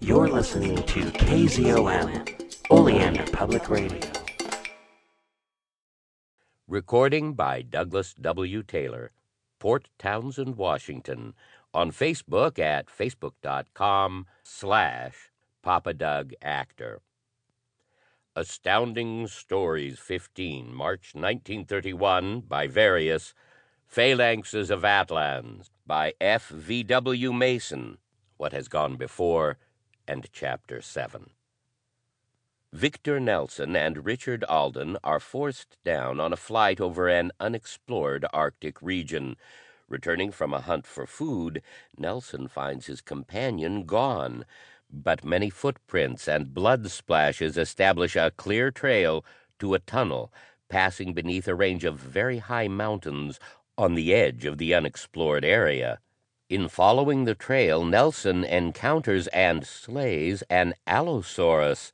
You're listening to KZOM, Oleander Public Radio. Recording by Douglas W. Taylor, Port Townsend, Washington, on Facebook at facebook.com slash Papadog Actor. Astounding Stories 15, March 1931, by Various, Phalanxes of Atlans, by F. V. W. Mason, What Has Gone Before, and Chapter 7. Victor Nelson and Richard Alden are forced down on a flight over an unexplored Arctic region. Returning from a hunt for food, Nelson finds his companion gone but many footprints and blood splashes establish a clear trail to a tunnel passing beneath a range of very high mountains on the edge of the unexplored area. In following the trail, Nelson encounters and slays an Allosaurus,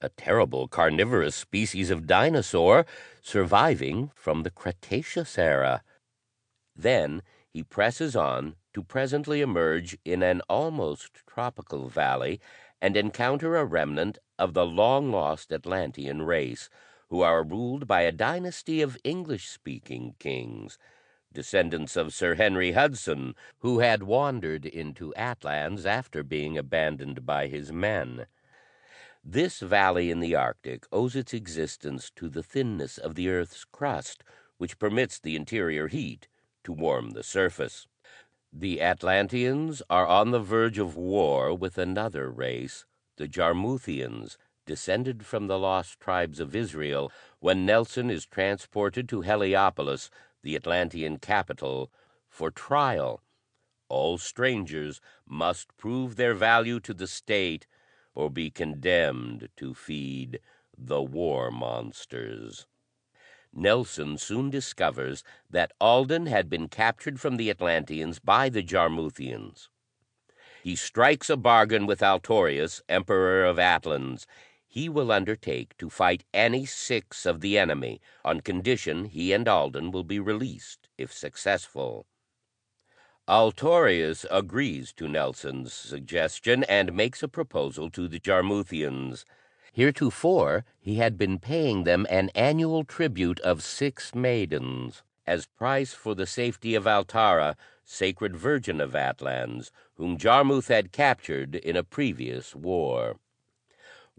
a terrible carnivorous species of dinosaur surviving from the Cretaceous era. Then he presses on to presently emerge in an almost tropical valley and encounter a remnant of the long lost Atlantean race, who are ruled by a dynasty of English speaking kings, descendants of Sir Henry Hudson, who had wandered into Atlans after being abandoned by his men. This valley in the Arctic owes its existence to the thinness of the earth's crust, which permits the interior heat to warm the surface. The Atlanteans are on the verge of war with another race, the Jarmuthians, descended from the lost tribes of Israel, when Nelson is transported to Heliopolis, the Atlantean capital, for trial. All strangers must prove their value to the state or be condemned to feed the war monsters. Nelson soon discovers that Alden had been captured from the Atlanteans by the Jarmuthians. He strikes a bargain with Altorius, Emperor of Atlans. He will undertake to fight any six of the enemy on condition he and Alden will be released if successful. Altorius agrees to Nelson's suggestion and makes a proposal to the Jarmuthians. Heretofore he had been paying them an annual tribute of six maidens as price for the safety of Altara, sacred virgin of Atlans, whom Jarmuth had captured in a previous war.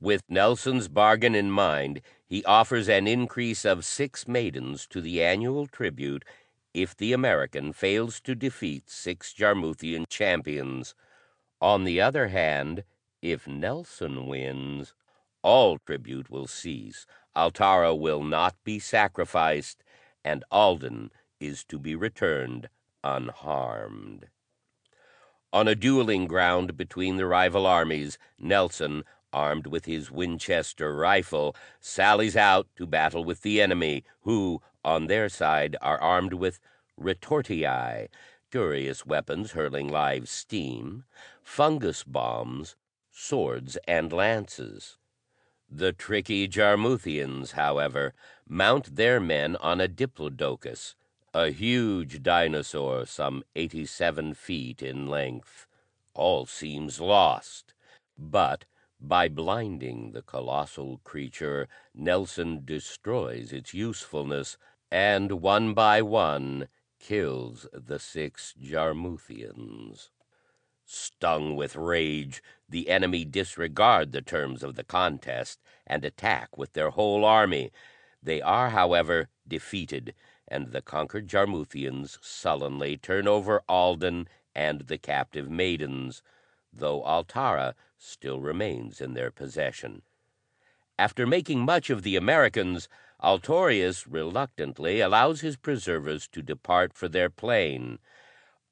With Nelson's bargain in mind, he offers an increase of six maidens to the annual tribute if the American fails to defeat six Jarmuthian champions. On the other hand, if Nelson wins, all tribute will cease, Altara will not be sacrificed, and Alden is to be returned unharmed. On a dueling ground between the rival armies, Nelson, armed with his Winchester rifle, sallies out to battle with the enemy, who, on their side, are armed with retortii, curious weapons hurling live steam, fungus bombs, swords, and lances. The tricky Jarmuthians, however, mount their men on a diplodocus, a huge dinosaur some eighty seven feet in length. All seems lost, but by blinding the colossal creature, Nelson destroys its usefulness, and one by one kills the six Jarmuthians. Stung with rage, the enemy disregard the terms of the contest and attack with their whole army. They are, however, defeated, and the conquered Jarmuthians sullenly turn over Alden and the captive maidens, though Altara still remains in their possession. After making much of the Americans, Altorius reluctantly allows his preservers to depart for their plane,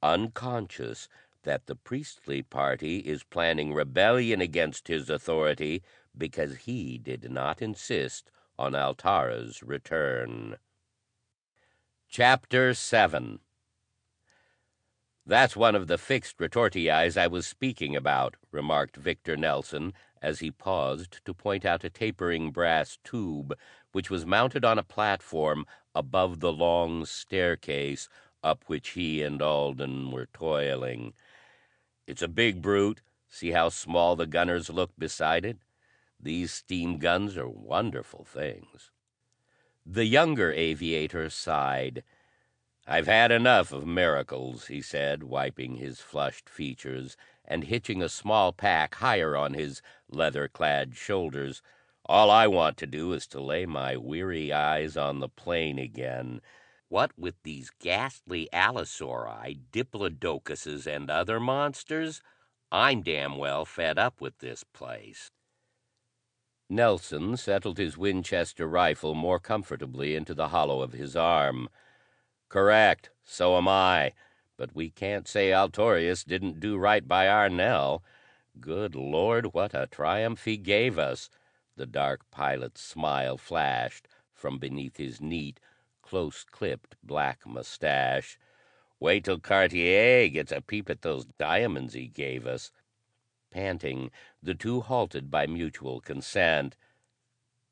unconscious that the priestly party is planning rebellion against his authority because he did not insist on Altara's return. Chapter 7 "That's one of the fixed retortii I was speaking about," remarked Victor Nelson, as he paused to point out a tapering brass tube which was mounted on a platform above the long staircase up which he and Alden were toiling. It's a big brute, See how small the gunners look beside it. These steam guns are wonderful things." The younger aviator sighed. "I've had enough of miracles," he said, wiping his flushed features and hitching a small pack higher on his leather clad shoulders. "All I want to do is to lay my weary eyes on the plain again. What with these ghastly allosauri, diplodocuses and other monsters, I'm damn well fed up with this place." Nelson settled his Winchester rifle more comfortably into the hollow of his arm. "Correct. So am I. But we can't say Altorius didn't do right by our Nell. Good Lord, what a triumph he gave us!" The dark pilot's smile flashed from beneath his neat, close clipped black mustache. "Wait till Cartier gets a peep at those diamonds he gave us." Panting, the two halted by mutual consent.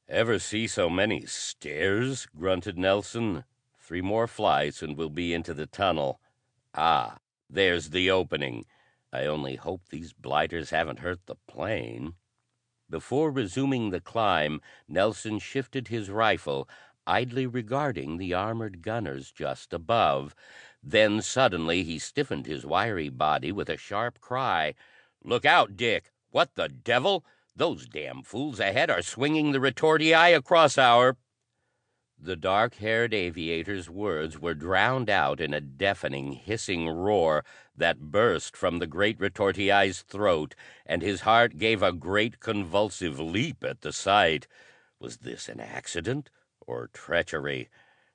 "Ever see so many stairs?" grunted Nelson. Three more flights and we'll be into the tunnel. Ah, there's the opening. I only hope these blighters haven't hurt the plane." Before resuming the climb, Nelson shifted his rifle, idly regarding the armored gunners just above. Then suddenly he stiffened his wiry body with a sharp cry. "Look out, Dick! What the devil? Those damn fools ahead are swinging the retortii across our the dark haired aviator's words were drowned out in a deafening, hissing roar that burst from the great retortii's throat, and his heart gave a great convulsive leap at the sight. Was this an accident or treachery?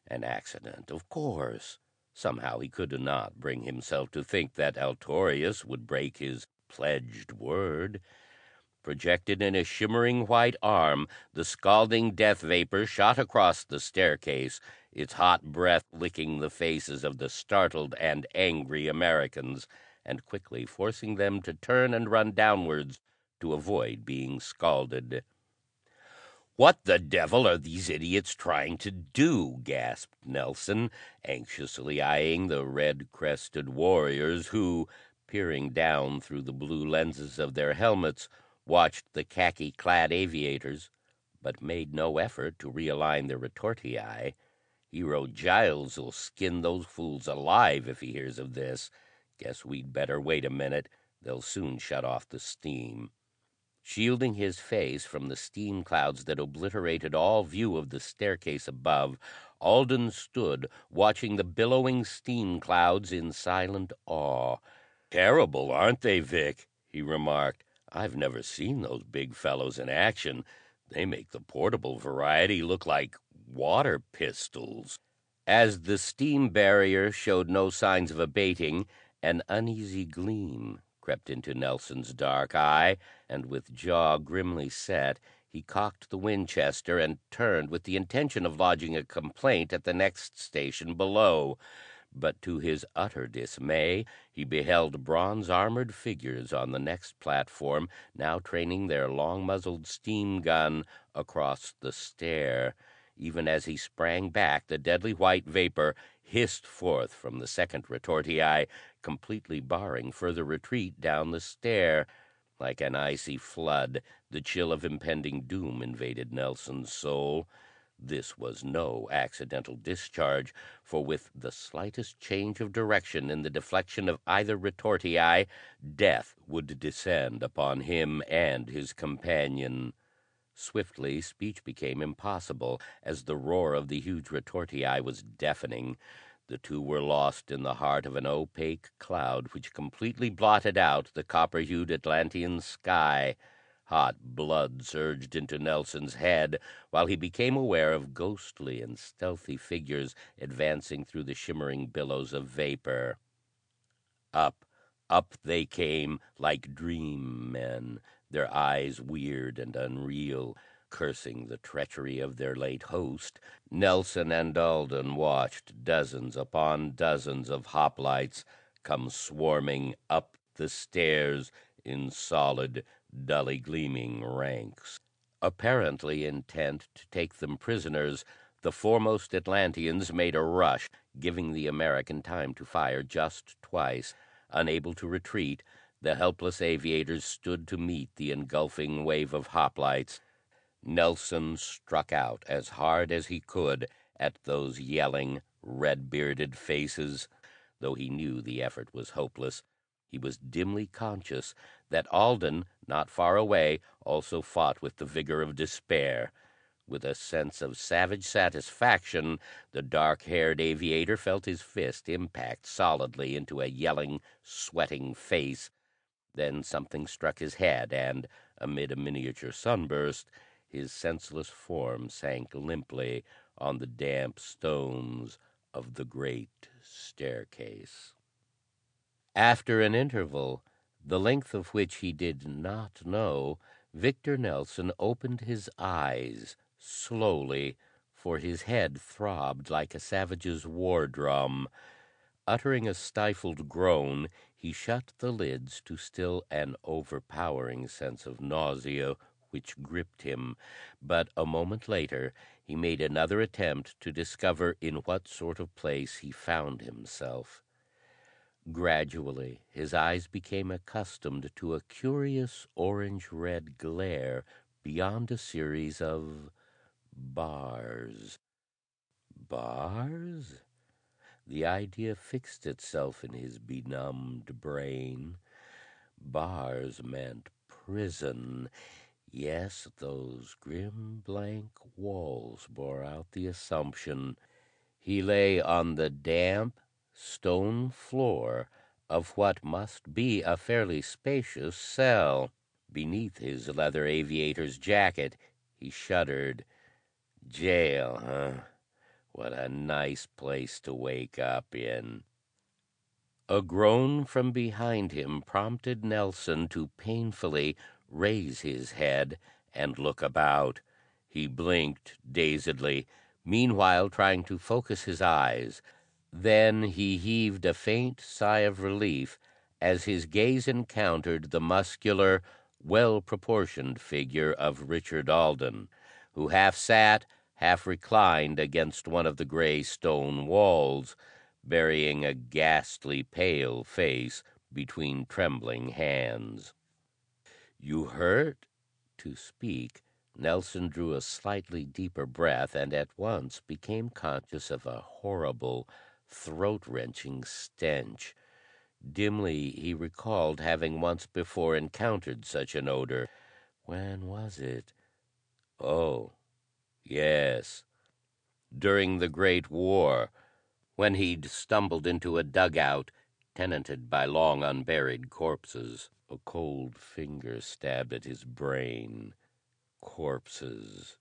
An accident, of course. Somehow he could not bring himself to think that Altorius would break his pledged word. Projected in a shimmering white arm, the scalding death vapor shot across the staircase, its hot breath licking the faces of the startled and angry Americans, and quickly forcing them to turn and run downwards to avoid being scalded. "What the devil are these idiots trying to do?" gasped Nelson, anxiously eyeing the red crested warriors who, peering down through the blue lenses of their helmets, watched the khaki clad aviators, but made no effort to realign their retortii. Hero Giles'll skin those fools alive if he hears of this. Guess we'd better wait a minute. They'll soon shut off the steam. Shielding his face from the steam clouds that obliterated all view of the staircase above, Alden stood watching the billowing steam clouds in silent awe. "Terrible, aren't they, Vic?" he remarked. I've never seen those big fellows in action. They make the portable variety look like water pistols." As the steam barrier showed no signs of abating, an uneasy gleam crept into Nelson's dark eye, and with jaw grimly set, he cocked the Winchester and turned with the intention of lodging a complaint at the next station below but to his utter dismay he beheld bronze armored figures on the next platform now training their long muzzled steam gun across the stair. Even as he sprang back, the deadly white vapor hissed forth from the second retortii, completely barring further retreat down the stair. Like an icy flood, the chill of impending doom invaded Nelson's soul. This was no accidental discharge, for with the slightest change of direction in the deflection of either retortii, death would descend upon him and his companion. Swiftly speech became impossible as the roar of the huge retortii was deafening. The two were lost in the heart of an opaque cloud which completely blotted out the copper hued Atlantean sky. Hot blood surged into Nelson's head while he became aware of ghostly and stealthy figures advancing through the shimmering billows of vapor. Up, up they came like dream men, their eyes weird and unreal, cursing the treachery of their late host. Nelson and Alden watched dozens upon dozens of hoplites come swarming up the stairs in solid dully gleaming ranks. Apparently intent to take them prisoners, the foremost Atlanteans made a rush, giving the American time to fire just twice. Unable to retreat, The helpless aviators stood to meet the engulfing wave of hoplites. Nelson struck out as hard as he could at those yelling, red bearded faces. Though he knew the effort was hopeless, he was dimly conscious that Alden, not far away, also fought with the vigor of despair. With a sense of savage satisfaction, the dark haired aviator felt his fist impact solidly into a yelling, sweating face. Then something struck his head and, amid a miniature sunburst, his senseless form sank limply on the damp stones of the great staircase. After an interval, the length of which he did not know, Victor Nelson opened his eyes slowly, for his head throbbed like a savage's war drum. Uttering a stifled groan, he shut the lids to still an overpowering sense of nausea which gripped him. But a moment later he made another attempt to discover in what sort of place he found himself. Gradually his eyes became accustomed to a curious orange red glare beyond a series of Bars. Bars? The idea fixed itself in his benumbed brain. Bars meant prison. Yes, those grim blank walls bore out the assumption. He lay on the damp stone floor of what must be a fairly spacious cell. Beneath his leather aviator's jacket he shuddered. Jail, huh? What a nice place to wake up in. A groan from behind him prompted Nelson to painfully raise his head and look about. He blinked dazedly, meanwhile trying to focus his eyes. Then he heaved a faint sigh of relief as his gaze encountered the muscular, well proportioned figure of Richard Alden, who half sat, half reclined against one of the gray stone walls, burying a ghastly pale face between trembling hands. "You hurt?" To speak, Nelson drew a slightly deeper breath and at once became conscious of a horrible, throat wrenching stench. Dimly he recalled having once before encountered such an odor. When was it? Oh, yes, during the Great War, when he'd stumbled into a dugout tenanted by long unburied corpses. A cold finger stabbed at his brain. Corpses.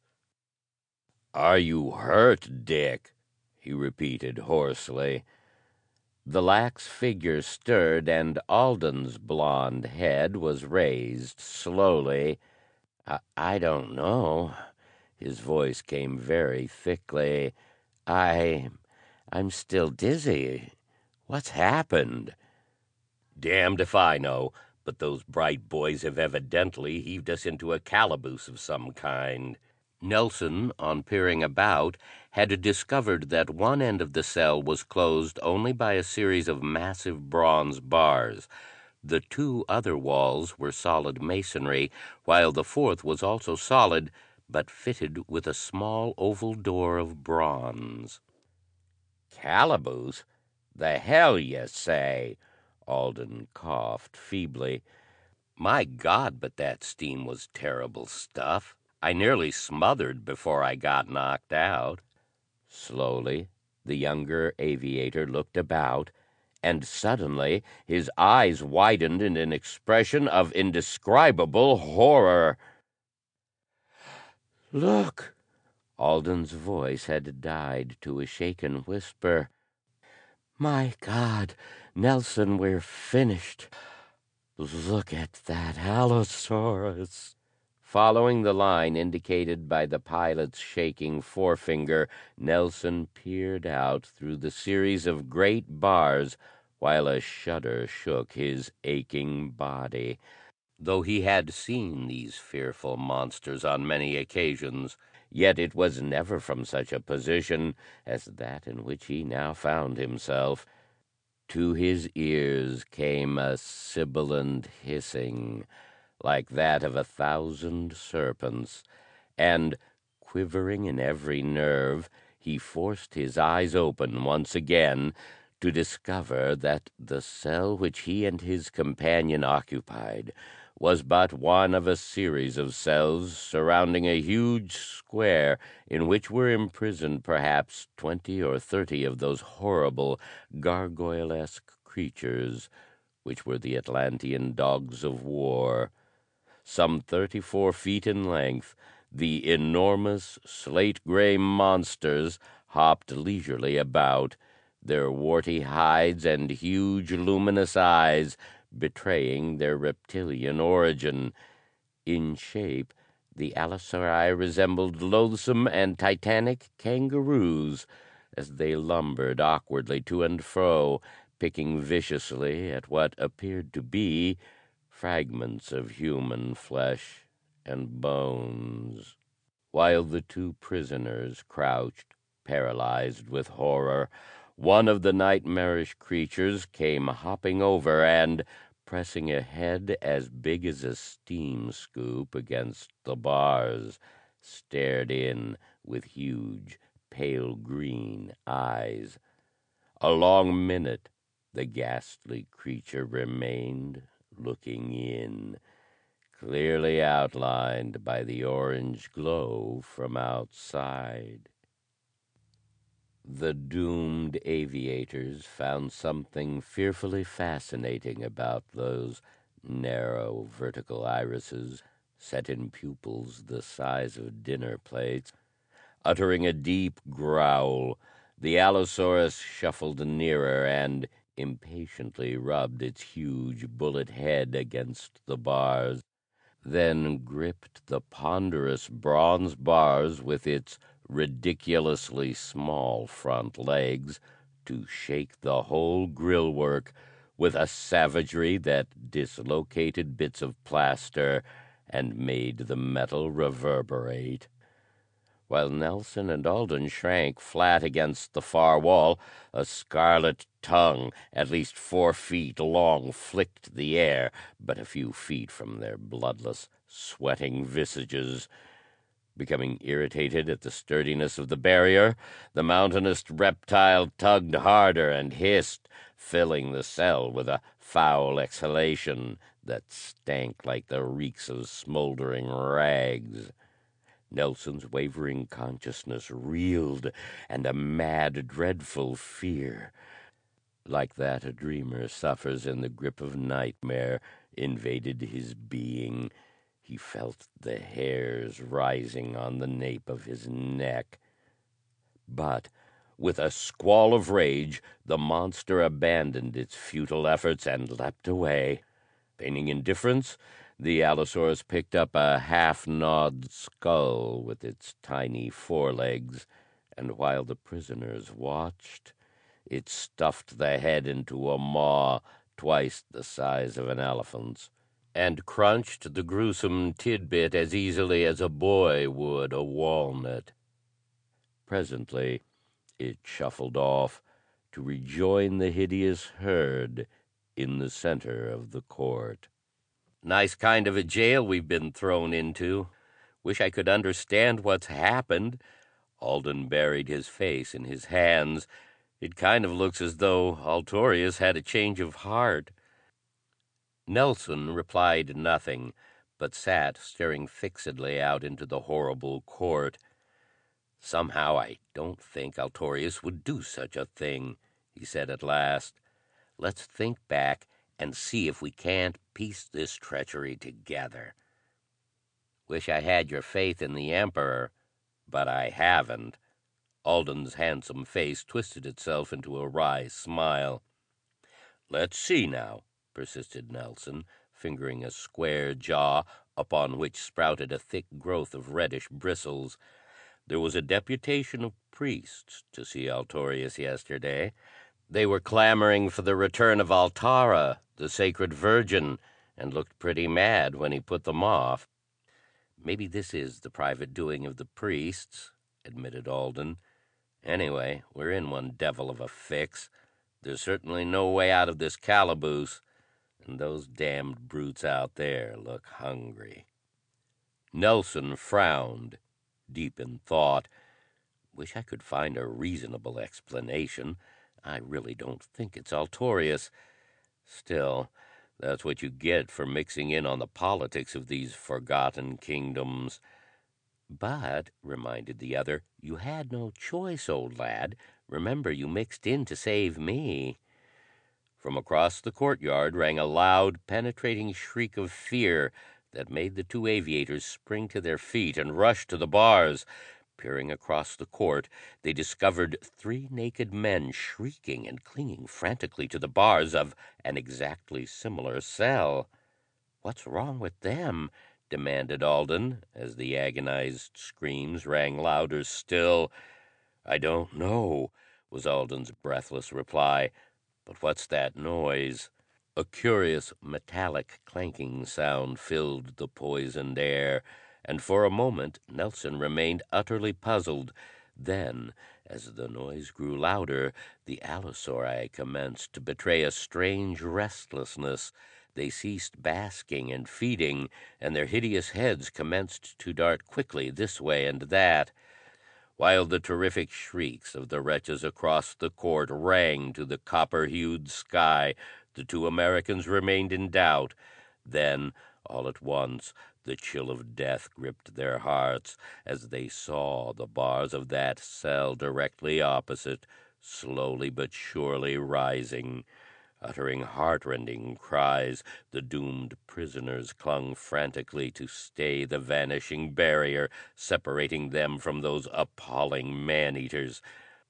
"Are you hurt, Dick?" He repeated hoarsely. The lax figure stirred and Alden's blond head was raised slowly. I, don't know. His voice came very thickly. I I'm still dizzy. What's happened? Damned if I know, but those bright boys have evidently heaved us into a calaboose of some kind. Nelson, on peering about, had discovered that one end of the cell was closed only by a series of massive bronze bars. The two other walls were solid masonry, while the fourth was also solid, but fitted with a small oval door of bronze. "Calaboose? The hell you say!" Alden coughed feebly. "My God, but that steam was terrible stuff! I nearly smothered before I got knocked out." Slowly the younger aviator looked about, and suddenly his eyes widened in an expression of indescribable horror. "Look!" Alden's voice had died to a shaken whisper. "My God, Nelson, we're finished. Look at that Allosaurus!" Following the line indicated by the pilot's shaking forefinger, Nelson peered out through the series of great bars while a shudder shook his aching body. Though he had seen these fearful monsters on many occasions, yet it was never from such a position as that in which he now found himself. To his ears came a sibilant hissing, like that of a thousand serpents, and, quivering in every nerve, he forced his eyes open once again to discover that the cell which he and his companion occupied was but one of a series of cells surrounding a huge square in which were imprisoned perhaps twenty or thirty of those horrible gargoylesque creatures which were the Atlantean dogs of war. Some thirty four feet in length, the enormous slate gray monsters hopped leisurely about, their warty hides and huge luminous eyes betraying their reptilian origin. In shape, the allosauri resembled loathsome and titanic kangaroos as they lumbered awkwardly to and fro, picking viciously at what appeared to be fragments of human flesh and bones. While the two prisoners crouched, paralyzed with horror, one of the nightmarish creatures came hopping over and, pressing a head as big as a steam scoop against the bars, stared in with huge, pale green eyes. A long minute the ghastly creature remained looking in, clearly outlined by the orange glow from outside. The doomed aviators found something fearfully fascinating about those narrow vertical irises set in pupils the size of dinner plates. Uttering a deep growl, the Allosaurus shuffled nearer and impatiently rubbed its huge bullet head against the bars, then gripped the ponderous bronze bars with its ridiculously small front legs to shake the whole grill work with a savagery that dislocated bits of plaster and made the metal reverberate. While Nelson and Alden shrank flat against the far wall, a scarlet tongue, at least four feet long, flicked the air but a few feet from their bloodless, sweating visages. Becoming irritated at the sturdiness of the barrier, the mountainous reptile tugged harder and hissed, filling the cell with a foul exhalation that stank like the reeks of smoldering rags. Nelson's wavering consciousness reeled, and a mad, dreadful fear, like that a dreamer suffers in the grip of nightmare, invaded his being. He felt the hairs rising on the nape of his neck. But with a squall of rage, the monster abandoned its futile efforts and leapt away. Feigning indifference, the Allosaurus picked up a half gnawed skull with its tiny forelegs, and while the prisoners watched, it stuffed the head into a maw twice the size of an elephant's and crunched the gruesome tidbit as easily as a boy would a walnut. Presently it shuffled off to rejoin the hideous herd in the center of the court. Nice kind of a jail we've been thrown into. Wish I could understand what's happened. Alden buried his face in his hands. It kind of looks as though Altorius had a change of heart. Nelson replied nothing, but sat staring fixedly out into the horrible court. "Somehow I don't think Altorius would do such a thing," he said at last. "Let's think back and see if we can't piece this treachery together. Wish I had your faith in the Emperor, but I haven't." Alden's handsome face twisted itself into a wry smile. "Let's see now persisted Nelson, fingering a square jaw upon which sprouted a thick growth of reddish bristles. There was a deputation of priests to see Altorius yesterday. They were clamoring for the return of Altara, the sacred virgin, and looked pretty mad when he put them off. Maybe this is the private doing of the priests, admitted Alden. Anyway, we're in one devil of a fix. There's certainly no way out of this calaboose, and those damned brutes out there look hungry." Nelson frowned, deep in thought. Wish I could find a reasonable explanation. I really don't think it's Altorius. Still, that's what you get for mixing in on the politics of these forgotten kingdoms. But, reminded the other, you had no choice, old lad. Remember, you mixed in to save me. From across the courtyard rang a loud, penetrating shriek of fear that made the two aviators spring to their feet and rush to the bars. Peering across the court, they discovered three naked men shrieking and clinging frantically to the bars of an exactly similar cell. "What's wrong with them?" demanded Alden, as the agonized screams rang louder still. "I don't know," was Alden's breathless reply. "But what's that noise?" A curious metallic clanking sound filled the poisoned air and for a moment Nelson remained utterly puzzled. Then, as the noise grew louder, the allosauri commenced to betray a strange restlessness. They ceased basking and feeding, and their hideous heads commenced to dart quickly this way and that. While the terrific shrieks of the wretches across the court rang to the copper hued sky, the two Americans remained in doubt. Then, all at once, the chill of death gripped their hearts as they saw the bars of that cell directly opposite slowly but surely rising. Uttering heartrending cries, the doomed prisoners clung frantically to stay the vanishing barrier separating them from those appalling man eaters.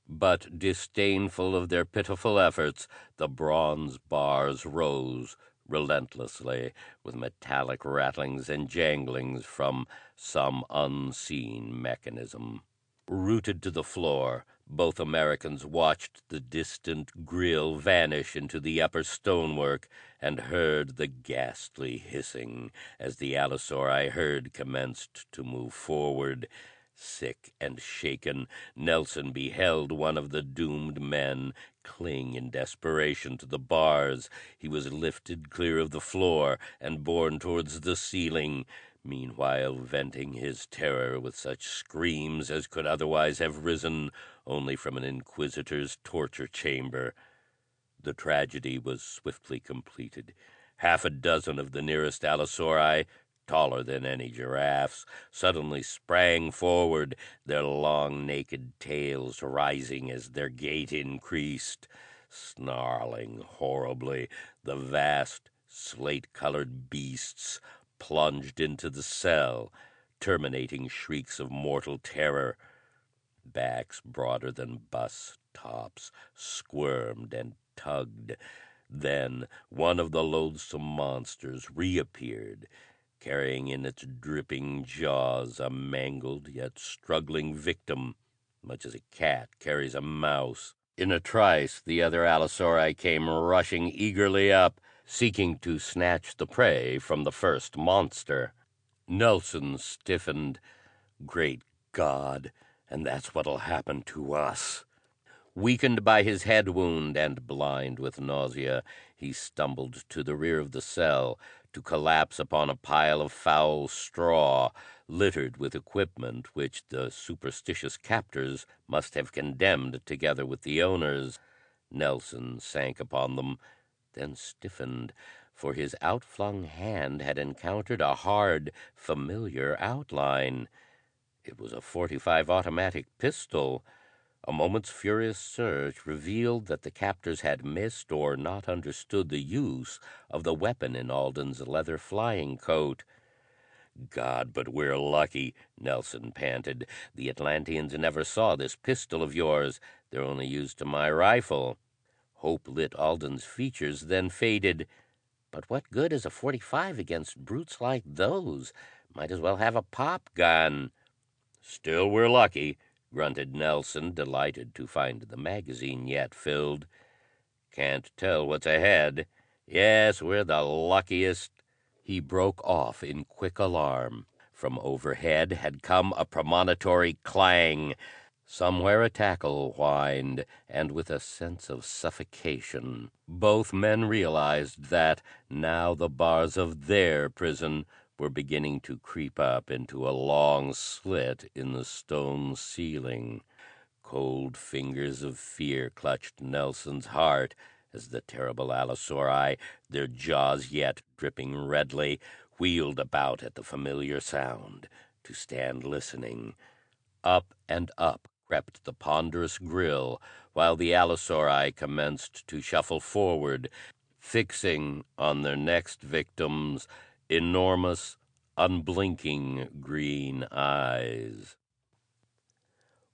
But disdainful of their pitiful efforts, the bronze bars rose relentlessly, with metallic rattlings and janglings from some unseen mechanism. Rooted to the floor, both Americans watched the distant grille vanish into the upper stonework and heard the ghastly hissing as the allosauri herd commenced to move forward. Sick and shaken, Nelson beheld one of the doomed men cling in desperation to the bars. He was lifted clear of the floor and borne towards the ceiling, meanwhile venting his terror with such screams as could otherwise have risen only from an inquisitor's torture chamber. The tragedy was swiftly completed. Half a dozen of the nearest allosauri taller than any giraffes, suddenly sprang forward, their long naked tails rising as their gait increased. Snarling horribly, the vast slate colored beasts plunged into the cell, terminating shrieks of mortal terror. Backs broader than bus tops squirmed and tugged. Then one of the loathsome monsters reappeared carrying in its dripping jaws a mangled yet struggling victim, much as a cat carries a mouse. In a trice the other allosauri came rushing eagerly up, seeking to snatch the prey from the first monster. Nelson stiffened. Great God, and that's what'll happen to us. Weakened by his head wound and blind with nausea, he stumbled to the rear of the cell, to collapse upon a pile of foul straw littered with equipment which the superstitious captors must have condemned together with the owners. Nelson sank upon them, then stiffened, for his outflung hand had encountered a hard, familiar outline. It was a forty-five automatic pistol. A moment's furious search revealed that the captors had missed or not understood the use of the weapon in Alden's leather flying coat. "God, but we're lucky!" Nelson panted. "The Atlanteans never saw this pistol of yours. They're only used to my rifle." Hope lit Alden's features, then faded. "But what good is a .45 against brutes like those? Might as well have a pop gun." "Still we're lucky grunted Nelson, delighted to find the magazine yet filled. "Can't tell what's ahead. Yes, we're the luckiest He broke off in quick alarm. From overhead had come a premonitory clang. Somewhere a tackle whined, and with a sense of suffocation both men realized that now the bars of their prison were beginning to creep up into a long slit in the stone ceiling. Cold fingers of fear clutched Nelson's heart as the terrible allosauri, their jaws yet dripping redly, wheeled about at the familiar sound to stand listening. Up and up crept the ponderous grill, while the allosauri commenced to shuffle forward, fixing on their next victims enormous, unblinking green eyes.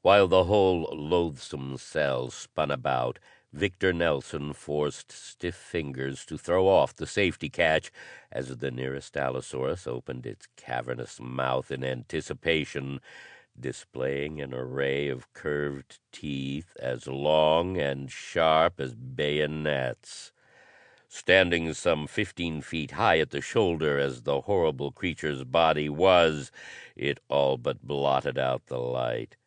While the whole loathsome cell spun about, Victor Nelson forced stiff fingers to throw off the safety catch as the nearest allosaurus opened its cavernous mouth in anticipation, displaying an array of curved teeth as long and sharp as bayonets. Standing some fifteen feet high at the shoulder as the horrible creature's body was, it all but blotted out the light.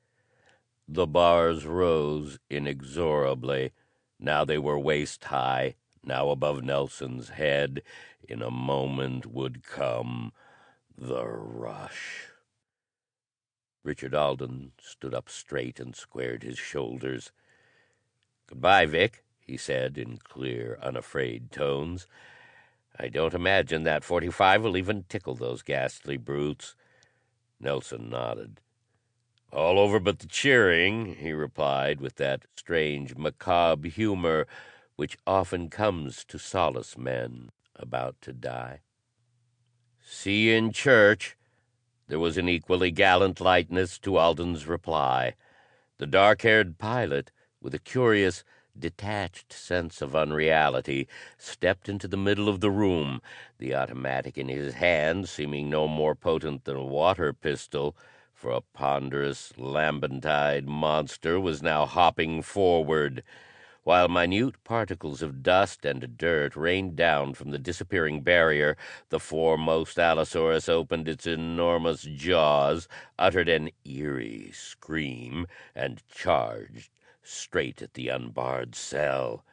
The bars rose inexorably. Now they were waist high, now above Nelson's head. In a moment would come the rush. Richard Alden stood up straight and squared his shoulders. "Goodbye, Vic," he said in clear, unafraid tones. "I don't imagine that forty five will even tickle those ghastly brutes." Nelson nodded. "All over but the cheering," he replied with that strange macabre humor which often comes to solace men about to die. "See in church." There was an equally gallant lightness to Alden's reply. The dark haired pilot, with a curious, detached sense of unreality, stepped into the middle of the room, the automatic in his hand seeming no more potent than a water pistol, for a ponderous, lambent-eyed monster was now hopping forward. While minute particles of dust and dirt rained down from the disappearing barrier, the foremost allosaurus opened its enormous jaws, uttered an eerie scream, and charged straight at the unbarred cell.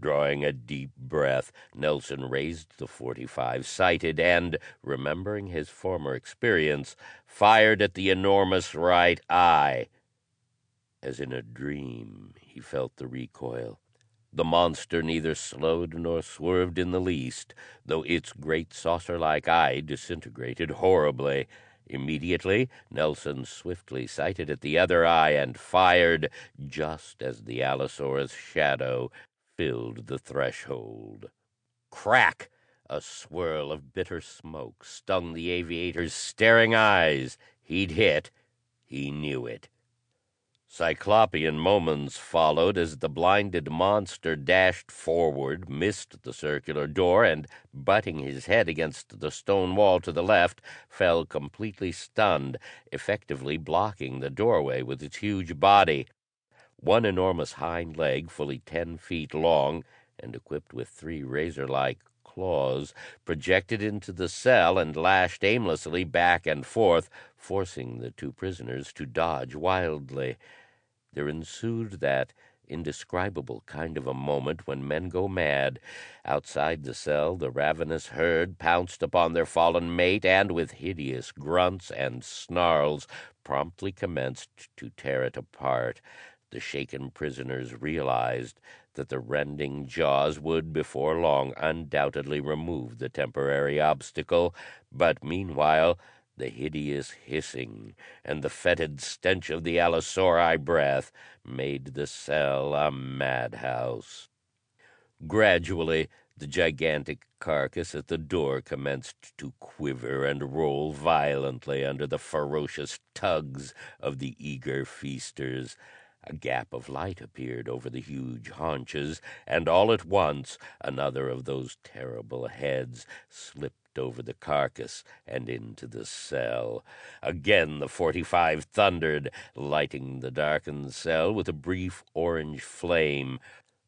Drawing a deep breath, Nelson raised the .45, sighted, and, remembering his former experience, fired at the enormous right eye. As in a dream he felt the recoil. The monster neither slowed nor swerved in the least, though its great saucer like eye disintegrated horribly. Immediately Nelson swiftly sighted at the other eye and fired just as the allosaurus shadow filled the threshold. Crack! A swirl of bitter smoke stung the aviator's staring eyes. He'd hit. He knew it. Cyclopean moments followed as the blinded monster dashed forward, missed the circular door, and, butting his head against the stone wall to the left, fell completely stunned, effectively blocking the doorway with its huge body. One enormous hind leg, fully ten feet long and equipped with three razor like claws, projected into the cell and lashed aimlessly back and forth, forcing the two prisoners to dodge wildly there ensued that indescribable kind of a moment when men go mad. Outside the cell, the ravenous herd pounced upon their fallen mate and, with hideous grunts and snarls, promptly commenced to tear it apart. The shaken prisoners realized that the rending jaws would before long undoubtedly remove the temporary obstacle, but meanwhile the hideous hissing and the fetid stench of the allosauri breath made the cell a madhouse. Gradually, the gigantic carcass at the door commenced to quiver and roll violently under the ferocious tugs of the eager feasters. A gap of light appeared over the huge haunches, and all at once another of those terrible heads slipped over the carcass and into the cell. Again the .45 thundered, lighting the darkened cell with a brief orange flame.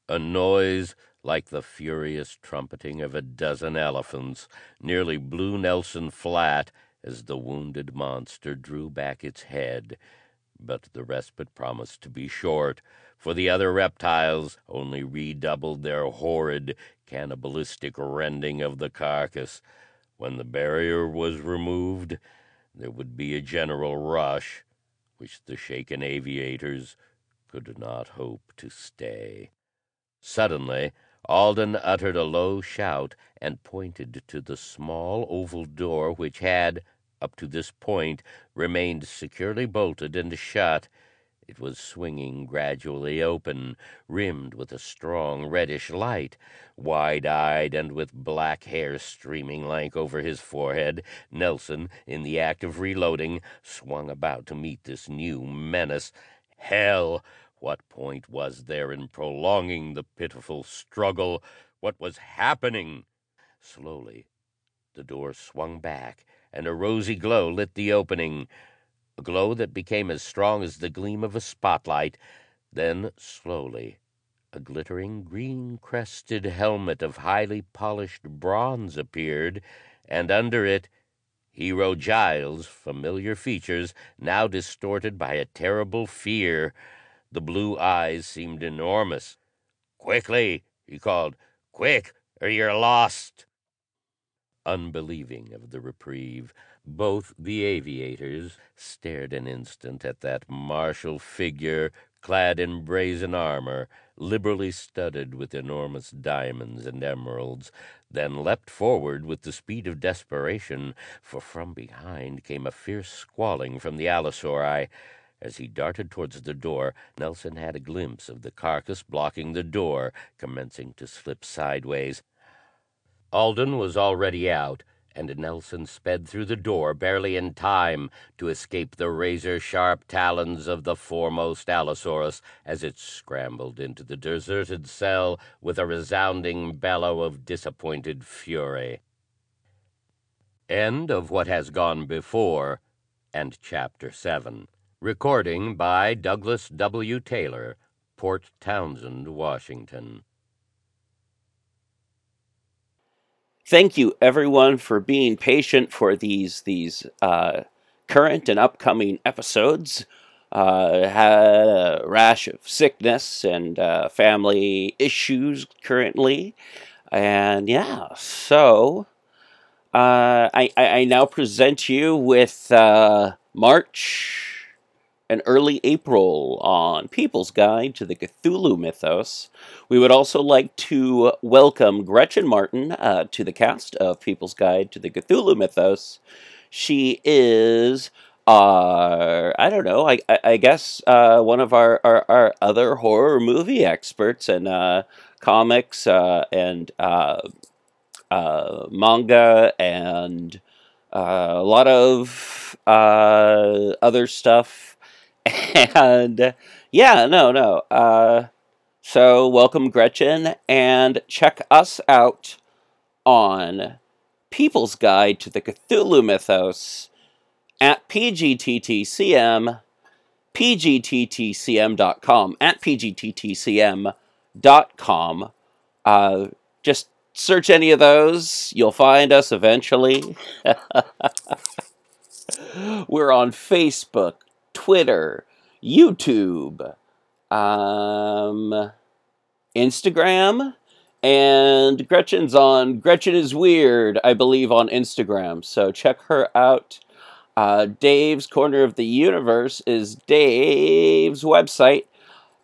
A noise like the furious trumpeting of a dozen elephants nearly blew Nelson flat as the wounded monster drew back its head. But the respite promised to be short, for the other reptiles only redoubled their horrid, cannibalistic rending of the carcass. When the barrier was removed, there would be a general rush, which the shaken aviators could not hope to stay. Suddenly Alden uttered a low shout and pointed to the small oval door which had, up to this point, remained securely bolted and shut. It was swinging gradually open, rimmed with a strong reddish light. Wide eyed and with black hair streaming lank over his forehead, Nelson, in the act of reloading, swung about to meet this new menace. Hell! What point was there in prolonging the pitiful struggle? What was happening? Slowly the door swung back and a rosy glow lit the opening a glow that became as strong as the gleam of a spotlight. Then, slowly, a glittering green crested helmet of highly polished bronze appeared, and under it Hero Giles' familiar features, now distorted by a terrible fear. The blue eyes seemed enormous. "Quickly!" he called. "Quick, or you're lost!" Unbelieving of the reprieve, both the aviators stared an instant at that martial figure clad in brazen armor, liberally studded with enormous diamonds and emeralds, then leapt forward with the speed of desperation, for from behind came a fierce squalling from the allosauri. As he darted towards the door, Nelson had a glimpse of the carcass blocking the door, commencing to slip sideways. Alden was already out and Nelson sped through the door barely in time to escape the razor sharp talons of the foremost allosaurus as it scrambled into the deserted cell with a resounding bellow of disappointed fury. End of what has gone before and chapter 7. Recording by Douglas W. Taylor, Port Townsend, Washington. Thank you everyone for being patient for these these uh, current and upcoming episodes. Uh, had a rash of sickness and uh, family issues currently, and yeah, so uh, I, I, I now present you with uh, March and early April on People's Guide to the Cthulhu Mythos. We would also like to welcome Gretchen Martin uh, to the cast of People's Guide to the Cthulhu Mythos. She is, uh, I don't know, I, I, I guess uh, one of our, our, our, other horror movie experts and uh, comics uh, and uh, manga and a lot of other stuff and yeah, no, no. Uh, so welcome, Gretchen, and check us out on People's Guide to the Cthulhu Mythos at PGTTCM, PGTTCM.com, at PGTTCM.com. Uh, just search any of those, you'll find us eventually. We're on Facebook, Twitter, YouTube, um, Instagram, and Gretchen's on Gretchen is Weird, I believe, on Instagram. So check her out. Uh, Dave's Corner of the Universe is Dave's website.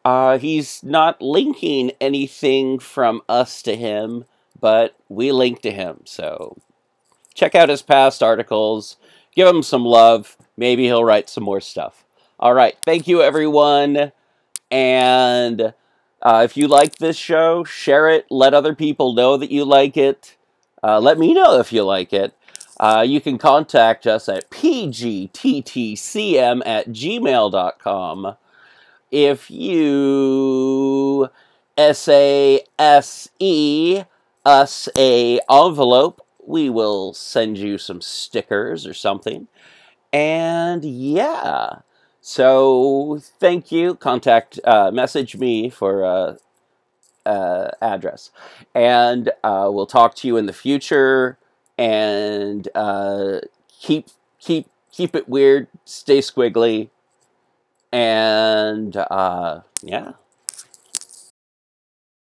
Uh, he's not linking anything from us to him, but we link to him. So check out his past articles, give him some love. Maybe he'll write some more stuff. All right. Thank you, everyone. And uh, if you like this show, share it. Let other people know that you like it. Uh, let me know if you like it. Uh, you can contact us at pgttcm at gmail.com. If you S-A-S-E us a envelope, we will send you some stickers or something. And yeah. So thank you. Contact, uh, message me for uh, uh, address, and uh, we'll talk to you in the future. And uh, keep keep keep it weird. Stay squiggly. and uh, yeah,